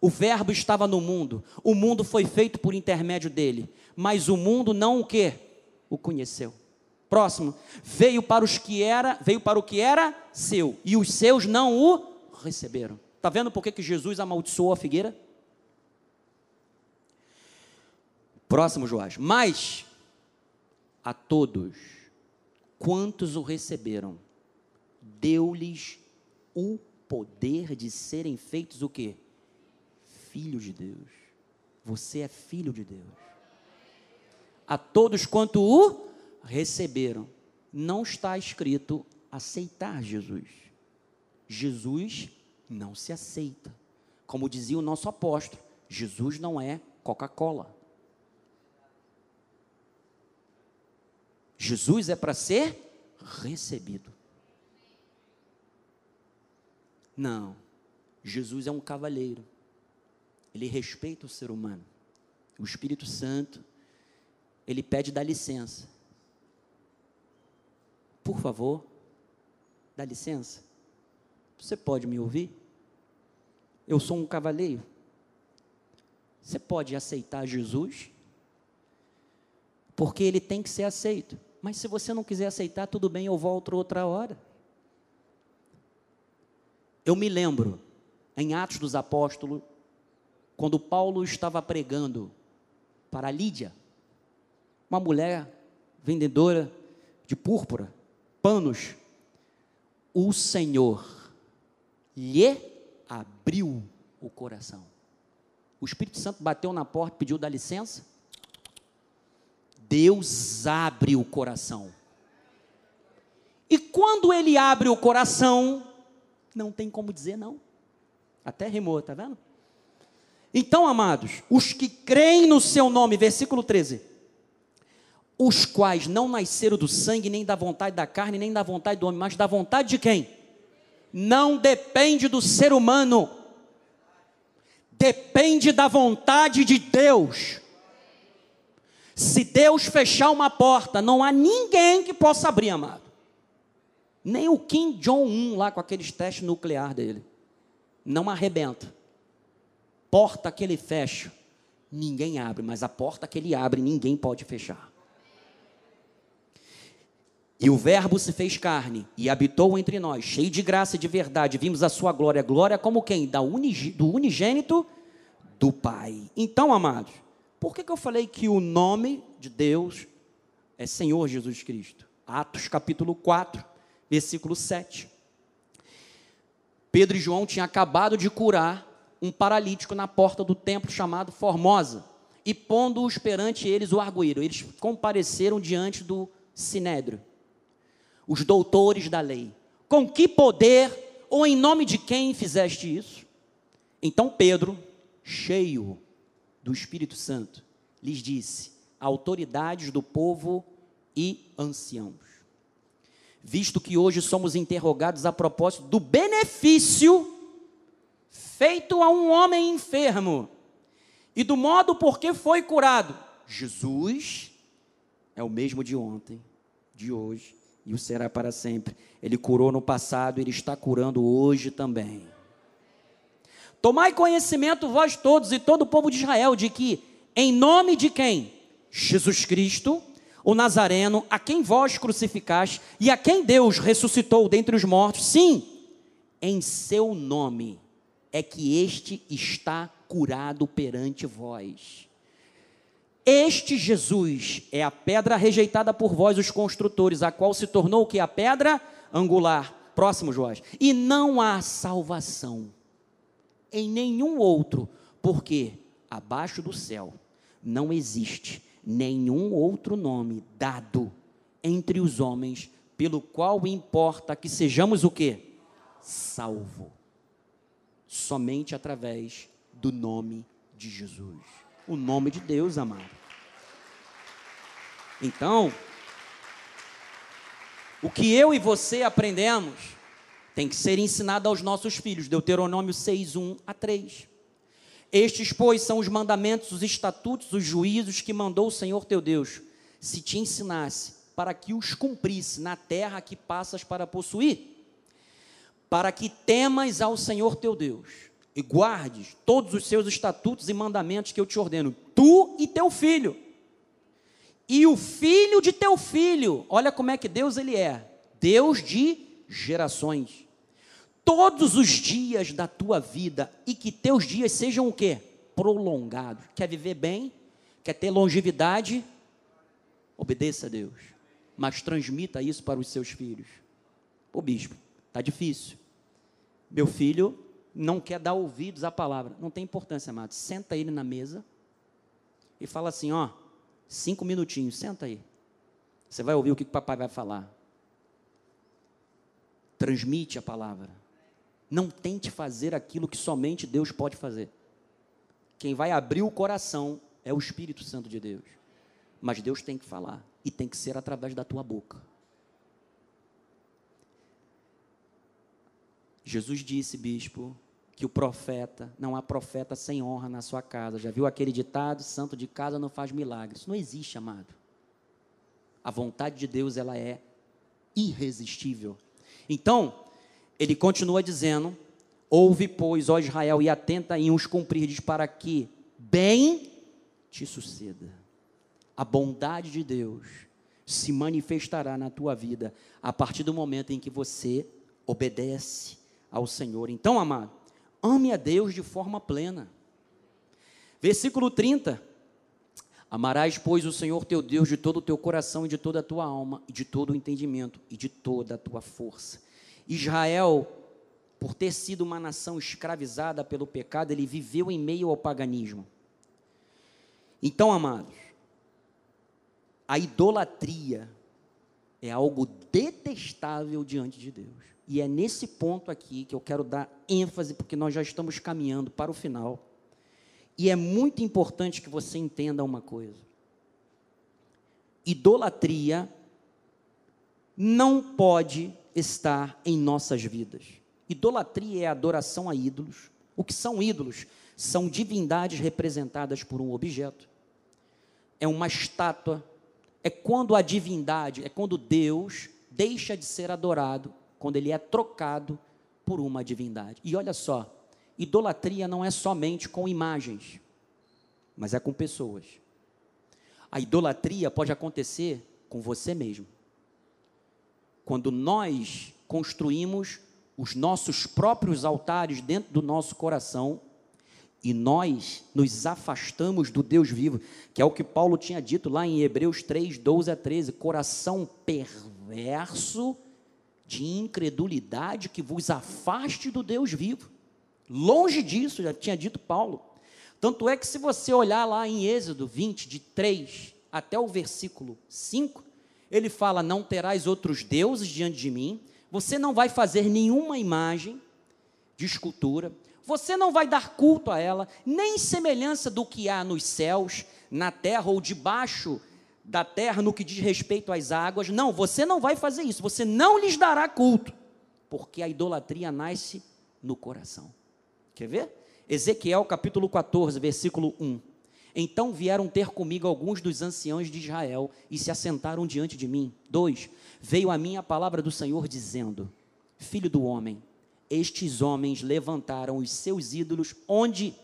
O Verbo estava no mundo, o mundo foi feito por intermédio dele, mas o mundo não o que? O conheceu. Próximo, veio para os que era, veio para o que era seu, e os seus não o receberam. Está vendo por que, que Jesus amaldiçoou a figueira? Próximo, Joás. Mas a todos quantos o receberam, deu-lhes o poder de serem feitos o quê? Filhos de Deus. Você é filho de Deus. A todos quanto o receberam. Não está escrito aceitar Jesus. Jesus não se aceita. Como dizia o nosso apóstolo, Jesus não é Coca-Cola. Jesus é para ser recebido. Não. Jesus é um cavalheiro. Ele respeita o ser humano. O Espírito Santo, ele pede dá licença. Por favor, dá licença. Você pode me ouvir? Eu sou um cavaleiro. Você pode aceitar Jesus? Porque ele tem que ser aceito. Mas se você não quiser aceitar, tudo bem, eu volto outra hora. Eu me lembro, em Atos dos Apóstolos, quando Paulo estava pregando para Lídia, uma mulher vendedora de púrpura, panos, o Senhor lhe abriu o coração. O Espírito Santo bateu na porta, pediu da licença. Deus abre o coração. E quando ele abre o coração, não tem como dizer não. Até rimou, tá vendo? Então, amados, os que creem no seu nome, versículo 13 os quais não nasceram do sangue, nem da vontade da carne, nem da vontade do homem, mas da vontade de quem? Não depende do ser humano, depende da vontade de Deus. Se Deus fechar uma porta, não há ninguém que possa abrir, amado. Nem o Kim Jong-un lá com aqueles testes nucleares dele. Não arrebenta. Porta que ele fecha, ninguém abre, mas a porta que ele abre, ninguém pode fechar. E o Verbo se fez carne e habitou entre nós, cheio de graça e de verdade. Vimos a sua glória. Glória como quem? Da unig, do unigênito do Pai. Então, amados, por que, que eu falei que o nome de Deus é Senhor Jesus Cristo? Atos capítulo 4, versículo 7. Pedro e João tinham acabado de curar um paralítico na porta do templo chamado Formosa. E pondo-os perante eles o arguíram. Eles compareceram diante do sinédrio os doutores da lei: Com que poder ou em nome de quem fizeste isso? Então Pedro, cheio do Espírito Santo, lhes disse: Autoridades do povo e anciãos. Visto que hoje somos interrogados a propósito do benefício feito a um homem enfermo e do modo por que foi curado. Jesus é o mesmo de ontem, de hoje e o será para sempre. Ele curou no passado, ele está curando hoje também. Tomai conhecimento, vós todos e todo o povo de Israel, de que, em nome de quem? Jesus Cristo, o Nazareno, a quem vós crucificaste e a quem Deus ressuscitou dentre os mortos, sim, em seu nome é que este está curado perante vós. Este Jesus é a pedra rejeitada por vós, os construtores, a qual se tornou que? A pedra angular. Próximo, Joás. E não há salvação em nenhum outro, porque abaixo do céu não existe nenhum outro nome dado entre os homens pelo qual importa que sejamos o quê? Salvo. Somente através do nome de Jesus. O nome de Deus, amado. Então, o que eu e você aprendemos tem que ser ensinado aos nossos filhos. Deuteronômio 6, 1 a 3. Estes, pois, são os mandamentos, os estatutos, os juízos que mandou o Senhor teu Deus, se te ensinasse, para que os cumprisse na terra que passas para possuir, para que temas ao Senhor teu Deus e guardes todos os seus estatutos e mandamentos que eu te ordeno, tu e teu filho, e o filho de teu filho. Olha como é que Deus ele é, Deus de gerações todos os dias da tua vida e que teus dias sejam o quê? Prolongados. Quer viver bem? Quer ter longevidade? Obedeça a Deus, mas transmita isso para os seus filhos. Ô bispo, tá difícil. Meu filho não quer dar ouvidos à palavra. Não tem importância, amado. Senta ele na mesa e fala assim: ó, cinco minutinhos, senta aí. Você vai ouvir o que o papai vai falar. Transmite a palavra. Não tente fazer aquilo que somente Deus pode fazer. Quem vai abrir o coração é o Espírito Santo de Deus. Mas Deus tem que falar e tem que ser através da tua boca. Jesus disse, bispo, que o profeta, não há profeta sem honra na sua casa. Já viu aquele ditado? Santo de casa não faz milagres. Não existe, amado. A vontade de Deus, ela é irresistível. Então, ele continua dizendo: Ouve, pois, ó Israel, e atenta em os cumprirdes, para que bem te suceda. A bondade de Deus se manifestará na tua vida a partir do momento em que você obedece ao Senhor. Então, amado, ame a Deus de forma plena. Versículo 30. Amarás, pois, o Senhor teu Deus de todo o teu coração e de toda a tua alma, e de todo o entendimento e de toda a tua força Israel, por ter sido uma nação escravizada pelo pecado, ele viveu em meio ao paganismo. Então, amados, a idolatria é algo detestável diante de Deus. E é nesse ponto aqui que eu quero dar ênfase, porque nós já estamos caminhando para o final. E é muito importante que você entenda uma coisa: idolatria não pode estar em nossas vidas. Idolatria é adoração a ídolos. O que são ídolos? São divindades representadas por um objeto. É uma estátua. É quando a divindade, é quando Deus deixa de ser adorado, quando ele é trocado por uma divindade. E olha só, idolatria não é somente com imagens, mas é com pessoas. A idolatria pode acontecer com você mesmo quando nós construímos os nossos próprios altares dentro do nosso coração e nós nos afastamos do Deus vivo, que é o que Paulo tinha dito lá em Hebreus 3, 12 a 13: coração perverso de incredulidade que vos afaste do Deus vivo. Longe disso, já tinha dito Paulo. Tanto é que, se você olhar lá em Êxodo 20, de 3 até o versículo 5, ele fala: Não terás outros deuses diante de mim, você não vai fazer nenhuma imagem de escultura, você não vai dar culto a ela, nem semelhança do que há nos céus, na terra ou debaixo da terra no que diz respeito às águas. Não, você não vai fazer isso, você não lhes dará culto, porque a idolatria nasce no coração. Quer ver? Ezequiel capítulo 14, versículo 1. Então vieram ter comigo alguns dos anciãos de Israel e se assentaram diante de mim. Dois, veio a mim a palavra do Senhor dizendo: Filho do homem, estes homens levantaram os seus ídolos onde?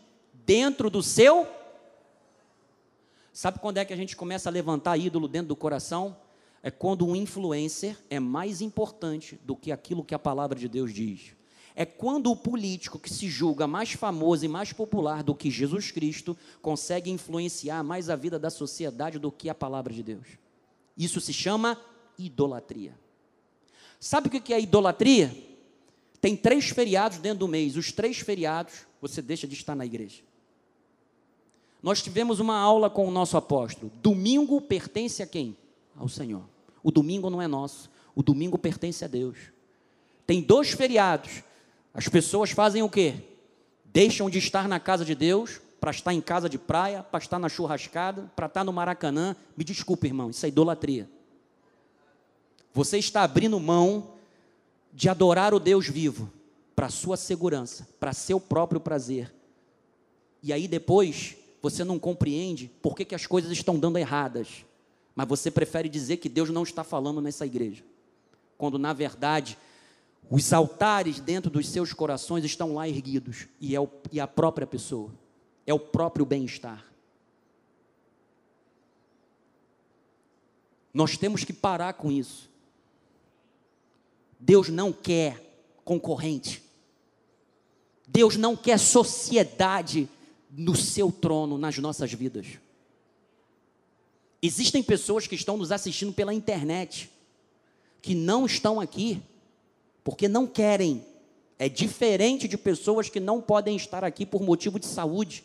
Dentro do seu. Sabe quando é que a gente começa a levantar ídolo dentro do coração? É quando um influencer é mais importante do que aquilo que a palavra de Deus diz é quando o político que se julga mais famoso e mais popular do que Jesus Cristo consegue influenciar mais a vida da sociedade do que a palavra de Deus. Isso se chama idolatria. Sabe o que é idolatria? Tem três feriados dentro do mês. Os três feriados você deixa de estar na igreja. Nós tivemos uma aula com o nosso apóstolo. Domingo pertence a quem? Ao Senhor. O domingo não é nosso. O domingo pertence a Deus. Tem dois feriados. As pessoas fazem o quê? Deixam de estar na casa de Deus para estar em casa de praia, para estar na churrascada, para estar no Maracanã. Me desculpe, irmão, isso é idolatria. Você está abrindo mão de adorar o Deus vivo para sua segurança, para seu próprio prazer. E aí depois você não compreende por que, que as coisas estão dando erradas, mas você prefere dizer que Deus não está falando nessa igreja, quando na verdade os altares dentro dos seus corações estão lá erguidos e é o, e a própria pessoa, é o próprio bem-estar. Nós temos que parar com isso. Deus não quer concorrente. Deus não quer sociedade no seu trono nas nossas vidas. Existem pessoas que estão nos assistindo pela internet, que não estão aqui, porque não querem. É diferente de pessoas que não podem estar aqui por motivo de saúde,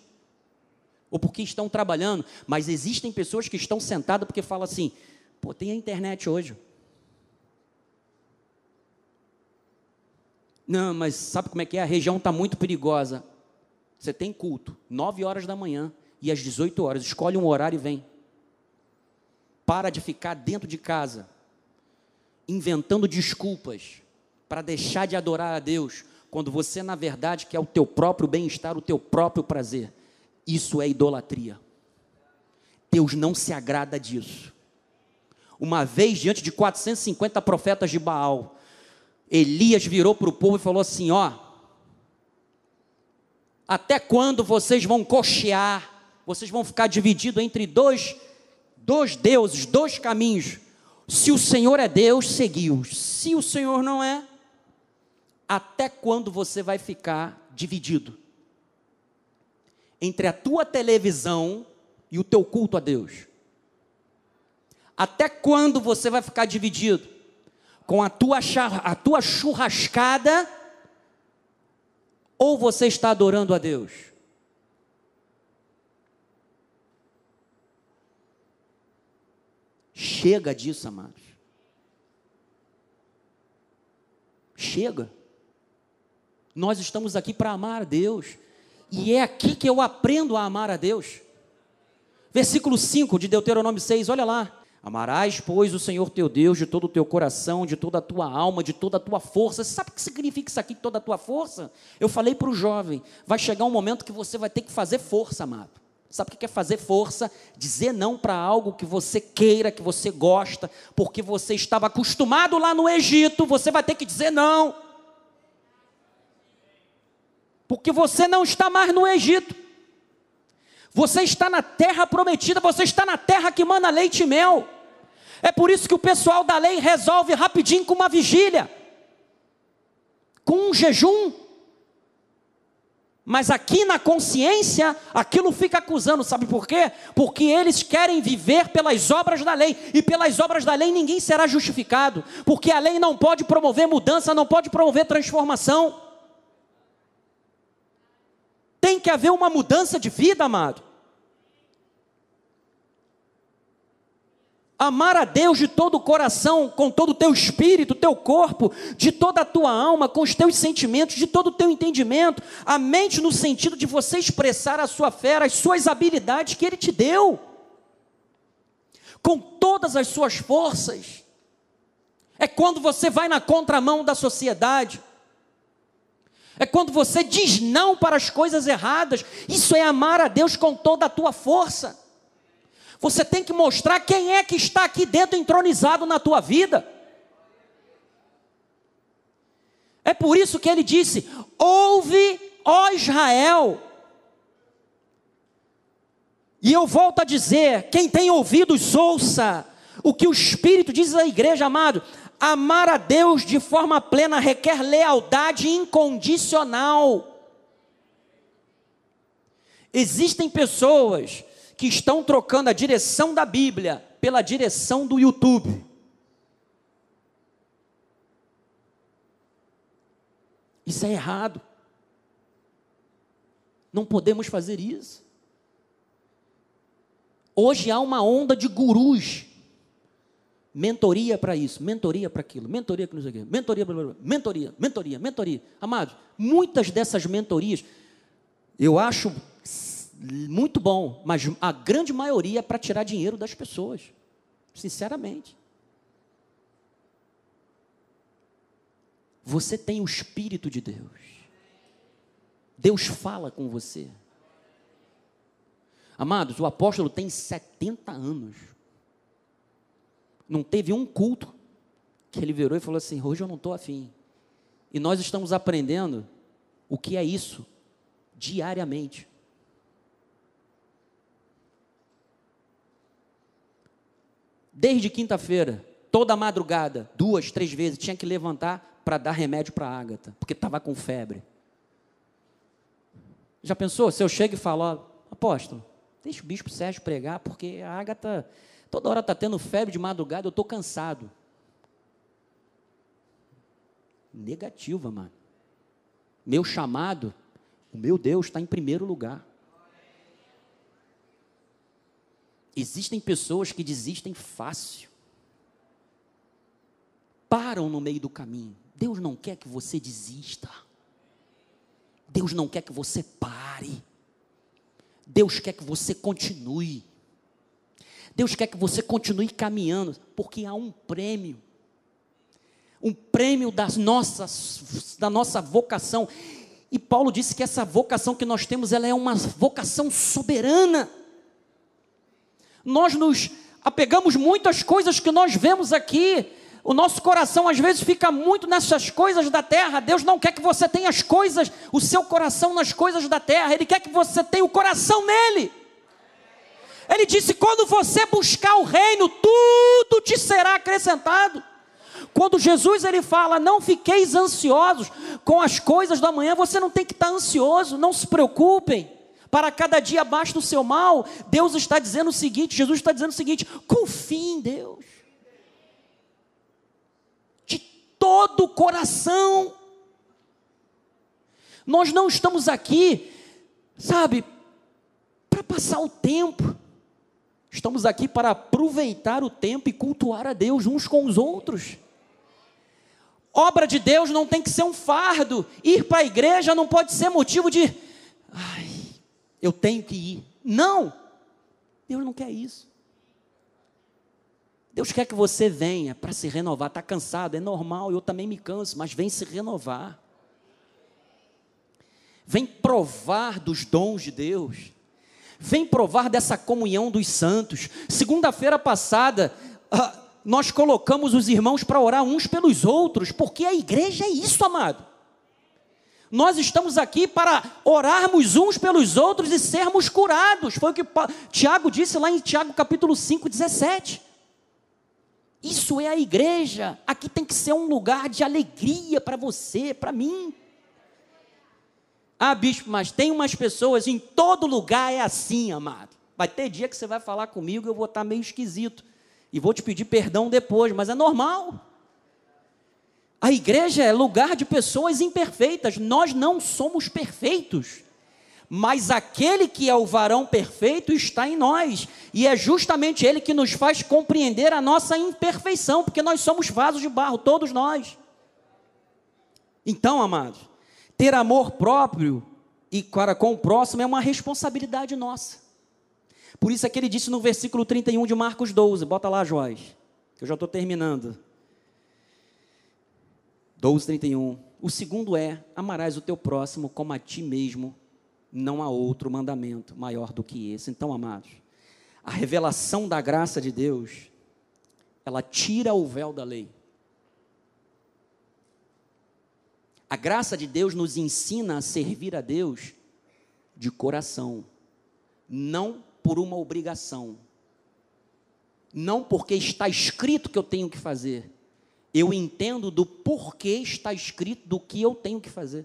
ou porque estão trabalhando, mas existem pessoas que estão sentadas porque falam assim: pô, tem a internet hoje. Não, mas sabe como é que é? A região está muito perigosa. Você tem culto, 9 horas da manhã e às 18 horas. Escolhe um horário e vem. Para de ficar dentro de casa, inventando desculpas para deixar de adorar a Deus, quando você, na verdade, quer o teu próprio bem-estar, o teu próprio prazer. Isso é idolatria. Deus não se agrada disso. Uma vez, diante de 450 profetas de Baal, Elias virou para o povo e falou assim: Ó, até quando vocês vão cochear? Vocês vão ficar divididos entre dois, dois deuses, dois caminhos. Se o Senhor é Deus, seguiu. Se o Senhor não é, até quando você vai ficar dividido entre a tua televisão e o teu culto a Deus? Até quando você vai ficar dividido com a tua, a tua churrascada ou você está adorando a Deus? Chega disso, amados. Chega. Nós estamos aqui para amar a Deus. E é aqui que eu aprendo a amar a Deus. Versículo 5 de Deuteronômio 6, olha lá. Amarás, pois, o Senhor teu Deus de todo o teu coração, de toda a tua alma, de toda a tua força. Você sabe o que significa isso aqui, toda a tua força? Eu falei para o jovem: vai chegar um momento que você vai ter que fazer força, amado. Sabe o que é fazer força? Dizer não para algo que você queira, que você gosta, porque você estava acostumado lá no Egito, você vai ter que dizer não. Porque você não está mais no Egito. Você está na terra prometida, você está na terra que manda leite e mel. É por isso que o pessoal da lei resolve rapidinho com uma vigília, com um jejum. Mas aqui na consciência, aquilo fica acusando, sabe por quê? Porque eles querem viver pelas obras da lei, e pelas obras da lei ninguém será justificado, porque a lei não pode promover mudança, não pode promover transformação. Tem que haver uma mudança de vida, amado. Amar a Deus de todo o coração, com todo o teu espírito, teu corpo, de toda a tua alma, com os teus sentimentos, de todo o teu entendimento, a mente no sentido de você expressar a sua fé, as suas habilidades que Ele te deu, com todas as suas forças. É quando você vai na contramão da sociedade. É quando você diz não para as coisas erradas. Isso é amar a Deus com toda a tua força. Você tem que mostrar quem é que está aqui dentro entronizado na tua vida. É por isso que ele disse: Ouve, ó Israel. E eu volto a dizer: quem tem ouvidos, ouça. O que o Espírito diz à igreja, amado: Amar a Deus de forma plena requer lealdade incondicional. Existem pessoas que estão trocando a direção da Bíblia pela direção do YouTube. Isso é errado. Não podemos fazer isso. Hoje há uma onda de gurus. Mentoria para isso, mentoria para aquilo, mentoria para não sei mentoria, blá, blá, blá, mentoria, mentoria, mentoria. Amados, muitas dessas mentorias eu acho muito bom, mas a grande maioria é para tirar dinheiro das pessoas, sinceramente. Você tem o Espírito de Deus. Deus fala com você. Amados, o apóstolo tem 70 anos. Não teve um culto que ele virou e falou assim: hoje eu não estou afim. E nós estamos aprendendo o que é isso diariamente. Desde quinta-feira, toda madrugada, duas, três vezes, tinha que levantar para dar remédio para a Ágata, porque estava com febre. Já pensou? Se eu chego e falo, apóstolo, deixa o bispo Sérgio pregar, porque a Ágata toda hora está tendo febre de madrugada, eu estou cansado. Negativa, mano. Meu chamado, o meu Deus está em primeiro lugar. Existem pessoas que desistem fácil, param no meio do caminho. Deus não quer que você desista. Deus não quer que você pare. Deus quer que você continue. Deus quer que você continue caminhando, porque há um prêmio. Um prêmio das nossas, da nossa vocação. E Paulo disse que essa vocação que nós temos, ela é uma vocação soberana. Nós nos apegamos muito às coisas que nós vemos aqui, o nosso coração às vezes fica muito nessas coisas da terra. Deus não quer que você tenha as coisas, o seu coração nas coisas da terra. Ele quer que você tenha o coração nele. Ele disse: quando você buscar o reino, tudo te será acrescentado. Quando Jesus ele fala, não fiqueis ansiosos com as coisas da manhã, você não tem que estar ansioso, não se preocupem. Para cada dia abaixo do seu mal, Deus está dizendo o seguinte: Jesus está dizendo o seguinte: confie em Deus. todo o coração. Nós não estamos aqui, sabe, para passar o tempo. Estamos aqui para aproveitar o tempo e cultuar a Deus uns com os outros. Obra de Deus não tem que ser um fardo. Ir para a igreja não pode ser motivo de, ai, eu tenho que ir. Não, Deus não quer isso. Deus quer que você venha para se renovar. Está cansado, é normal, eu também me canso, mas vem se renovar. Vem provar dos dons de Deus. Vem provar dessa comunhão dos santos. Segunda-feira passada, ah, nós colocamos os irmãos para orar uns pelos outros, porque a igreja é isso, amado. Nós estamos aqui para orarmos uns pelos outros e sermos curados. Foi o que Tiago disse lá em Tiago capítulo 5, 17. Isso é a igreja. Aqui tem que ser um lugar de alegria para você, para mim. Ah, bispo, mas tem umas pessoas em todo lugar é assim, amado. Vai ter dia que você vai falar comigo e eu vou estar meio esquisito. E vou te pedir perdão depois, mas é normal. A igreja é lugar de pessoas imperfeitas. Nós não somos perfeitos mas aquele que é o varão perfeito está em nós, e é justamente ele que nos faz compreender a nossa imperfeição, porque nós somos vasos de barro, todos nós. Então, amados, ter amor próprio e para com o próximo é uma responsabilidade nossa. Por isso é que ele disse no versículo 31 de Marcos 12, bota lá, Joás, que eu já estou terminando. 12, 31. O segundo é: amarás o teu próximo como a ti mesmo não há outro mandamento maior do que esse. Então, amados, a revelação da graça de Deus, ela tira o véu da lei. A graça de Deus nos ensina a servir a Deus de coração, não por uma obrigação, não porque está escrito que eu tenho que fazer. Eu entendo do porquê está escrito do que eu tenho que fazer.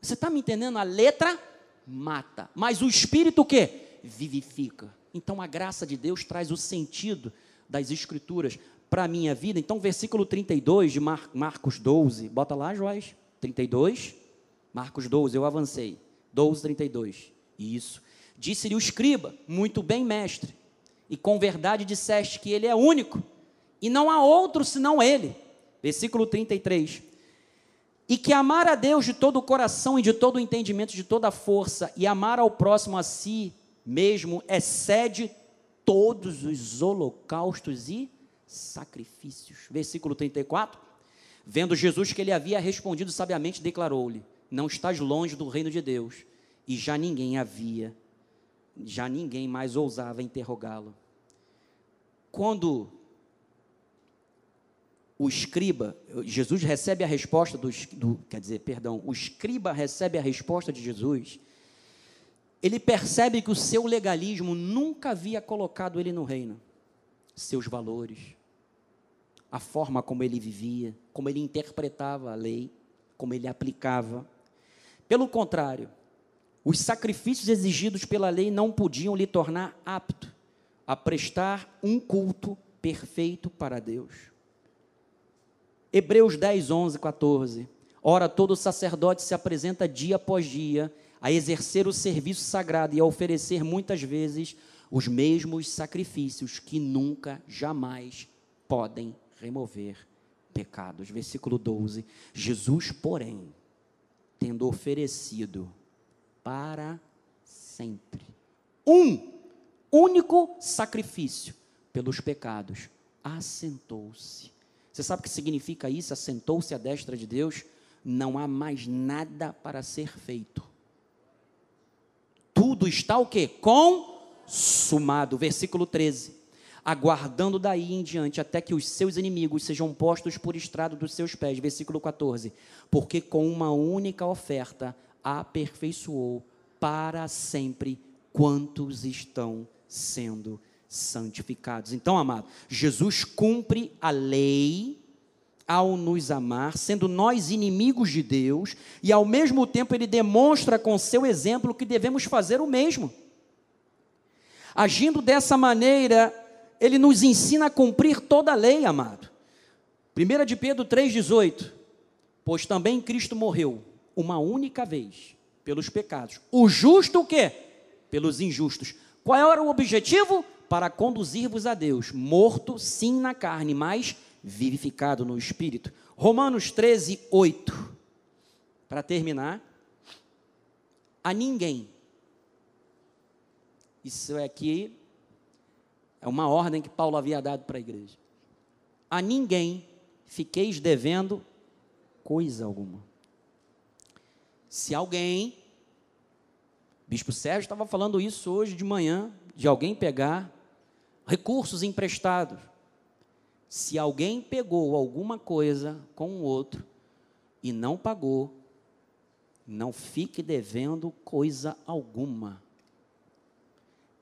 Você está me entendendo? A letra mata, mas o espírito o quê? Vivifica. Então a graça de Deus traz o sentido das escrituras para a minha vida. Então, versículo 32 de Mar Marcos 12, bota lá, Joás, 32, Marcos 12, eu avancei, 12, 32, isso. Disse-lhe o escriba: Muito bem, mestre. E com verdade disseste que ele é único, e não há outro senão ele. Versículo 33. E que amar a Deus de todo o coração e de todo o entendimento, de toda a força, e amar ao próximo a si mesmo, excede todos os holocaustos e sacrifícios. Versículo 34. Vendo Jesus que ele havia respondido sabiamente, declarou-lhe: Não estás longe do reino de Deus. E já ninguém havia, já ninguém mais ousava interrogá-lo. Quando o escriba, Jesus recebe a resposta do, do, quer dizer, perdão, o escriba recebe a resposta de Jesus, ele percebe que o seu legalismo nunca havia colocado ele no reino. Seus valores, a forma como ele vivia, como ele interpretava a lei, como ele aplicava. Pelo contrário, os sacrifícios exigidos pela lei não podiam lhe tornar apto a prestar um culto perfeito para Deus. Hebreus 10, 11, 14. Ora, todo sacerdote se apresenta dia após dia a exercer o serviço sagrado e a oferecer muitas vezes os mesmos sacrifícios que nunca, jamais podem remover pecados. Versículo 12: Jesus, porém, tendo oferecido para sempre um único sacrifício pelos pecados, assentou-se. Você sabe o que significa isso? Assentou-se à destra de Deus. Não há mais nada para ser feito. Tudo está o quê? Consumado. Versículo 13 aguardando daí em diante até que os seus inimigos sejam postos por estrado dos seus pés. Versículo 14. Porque com uma única oferta aperfeiçoou para sempre quantos estão sendo santificados. Então, amado, Jesus cumpre a lei ao nos amar, sendo nós inimigos de Deus, e ao mesmo tempo ele demonstra com seu exemplo que devemos fazer o mesmo. Agindo dessa maneira, ele nos ensina a cumprir toda a lei, amado. 1 de Pedro 3,18. Pois também Cristo morreu uma única vez pelos pecados. O justo o quê? Pelos injustos. Qual era o objetivo? Para conduzir-vos a Deus, morto sim na carne, mas vivificado no espírito. Romanos 13, 8. Para terminar, a ninguém. Isso aqui é uma ordem que Paulo havia dado para a igreja. A ninguém fiqueis devendo coisa alguma. Se alguém, Bispo Sérgio estava falando isso hoje de manhã, de alguém pegar recursos emprestados. Se alguém pegou alguma coisa com o outro e não pagou, não fique devendo coisa alguma.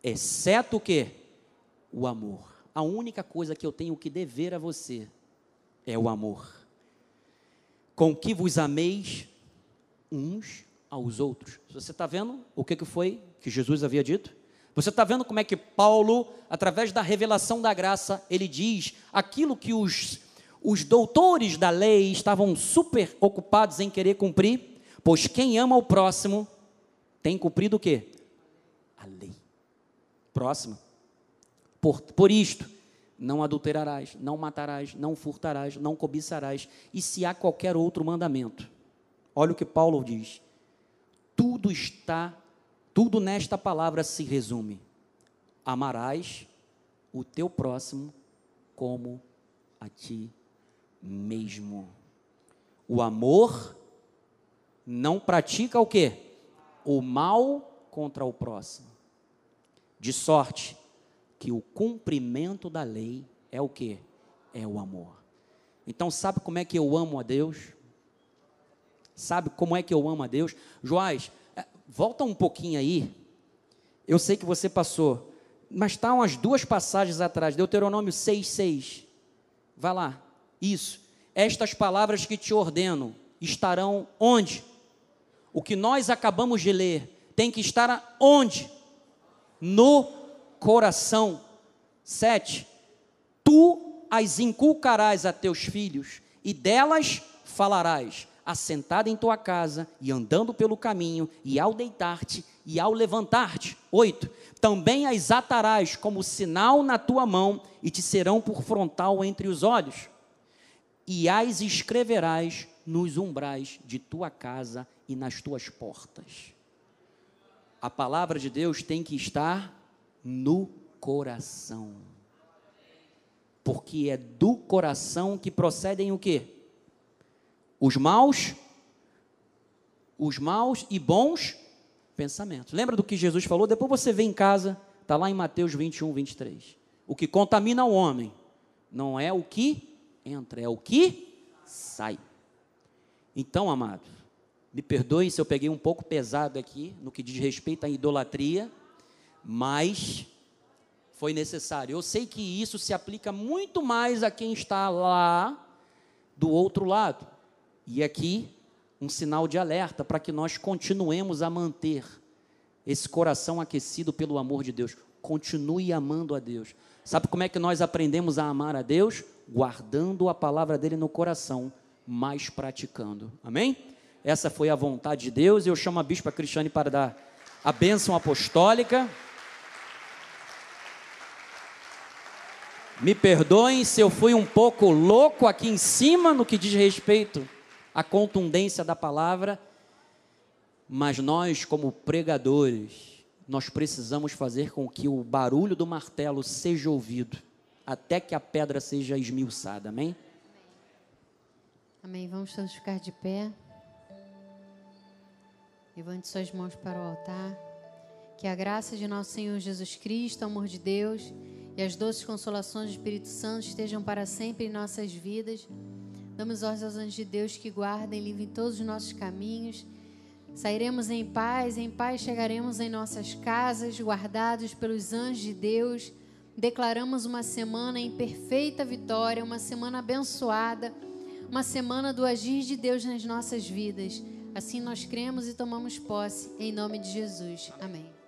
Exceto o quê? o amor. A única coisa que eu tenho que dever a você é o amor. Com que vos ameis uns aos outros. Você está vendo o que, que foi que Jesus havia dito? Você está vendo como é que Paulo, através da revelação da graça, ele diz aquilo que os, os doutores da lei estavam super ocupados em querer cumprir? Pois quem ama o próximo tem cumprido o quê? A lei. Próxima. Por, por isto, não adulterarás, não matarás, não furtarás, não cobiçarás, e se há qualquer outro mandamento. Olha o que Paulo diz. Tudo está, tudo nesta palavra se resume: amarás o teu próximo como a ti mesmo. O amor não pratica o que? O mal contra o próximo. De sorte que o cumprimento da lei é o que? É o amor. Então, sabe como é que eu amo a Deus? Sabe como é que eu amo a Deus? Joás, volta um pouquinho aí. Eu sei que você passou, mas está umas duas passagens atrás, Deuteronômio 6,6. Vai lá. Isso. Estas palavras que te ordeno estarão onde? O que nós acabamos de ler tem que estar onde? No coração. Sete, tu as inculcarás a teus filhos, e delas falarás, assentado em tua casa, e andando pelo caminho, e ao deitar-te, e ao levantar-te. 8. Também as atarás como sinal na tua mão e te serão por frontal entre os olhos. E as escreverás nos umbrais de tua casa e nas tuas portas. A palavra de Deus tem que estar no coração. Porque é do coração que procedem o quê? Os maus, os maus e bons pensamentos. Lembra do que Jesus falou? Depois você vê em casa, está lá em Mateus 21, 23. O que contamina o homem não é o que entra, é o que sai. Então, amado, me perdoe se eu peguei um pouco pesado aqui no que diz respeito à idolatria, mas foi necessário. Eu sei que isso se aplica muito mais a quem está lá do outro lado. E aqui, um sinal de alerta para que nós continuemos a manter esse coração aquecido pelo amor de Deus. Continue amando a Deus. Sabe como é que nós aprendemos a amar a Deus? Guardando a palavra dele no coração, mas praticando. Amém? Essa foi a vontade de Deus. Eu chamo a bispa Cristiane para dar a bênção apostólica. Me perdoem se eu fui um pouco louco aqui em cima no que diz respeito à contundência da palavra, mas nós, como pregadores, nós precisamos fazer com que o barulho do martelo seja ouvido, até que a pedra seja esmiuçada. Amém? Amém. Vamos todos ficar de pé. Levante suas mãos para o altar. Que a graça de nosso Senhor Jesus Cristo, o amor de Deus e as doces consolações do Espírito Santo estejam para sempre em nossas vidas. Damos ordens aos anjos de Deus que guardem, livrem todos os nossos caminhos. Sairemos em paz, em paz chegaremos em nossas casas, guardados pelos anjos de Deus. Declaramos uma semana em perfeita vitória, uma semana abençoada, uma semana do agir de Deus nas nossas vidas. Assim nós cremos e tomamos posse, em nome de Jesus. Amém.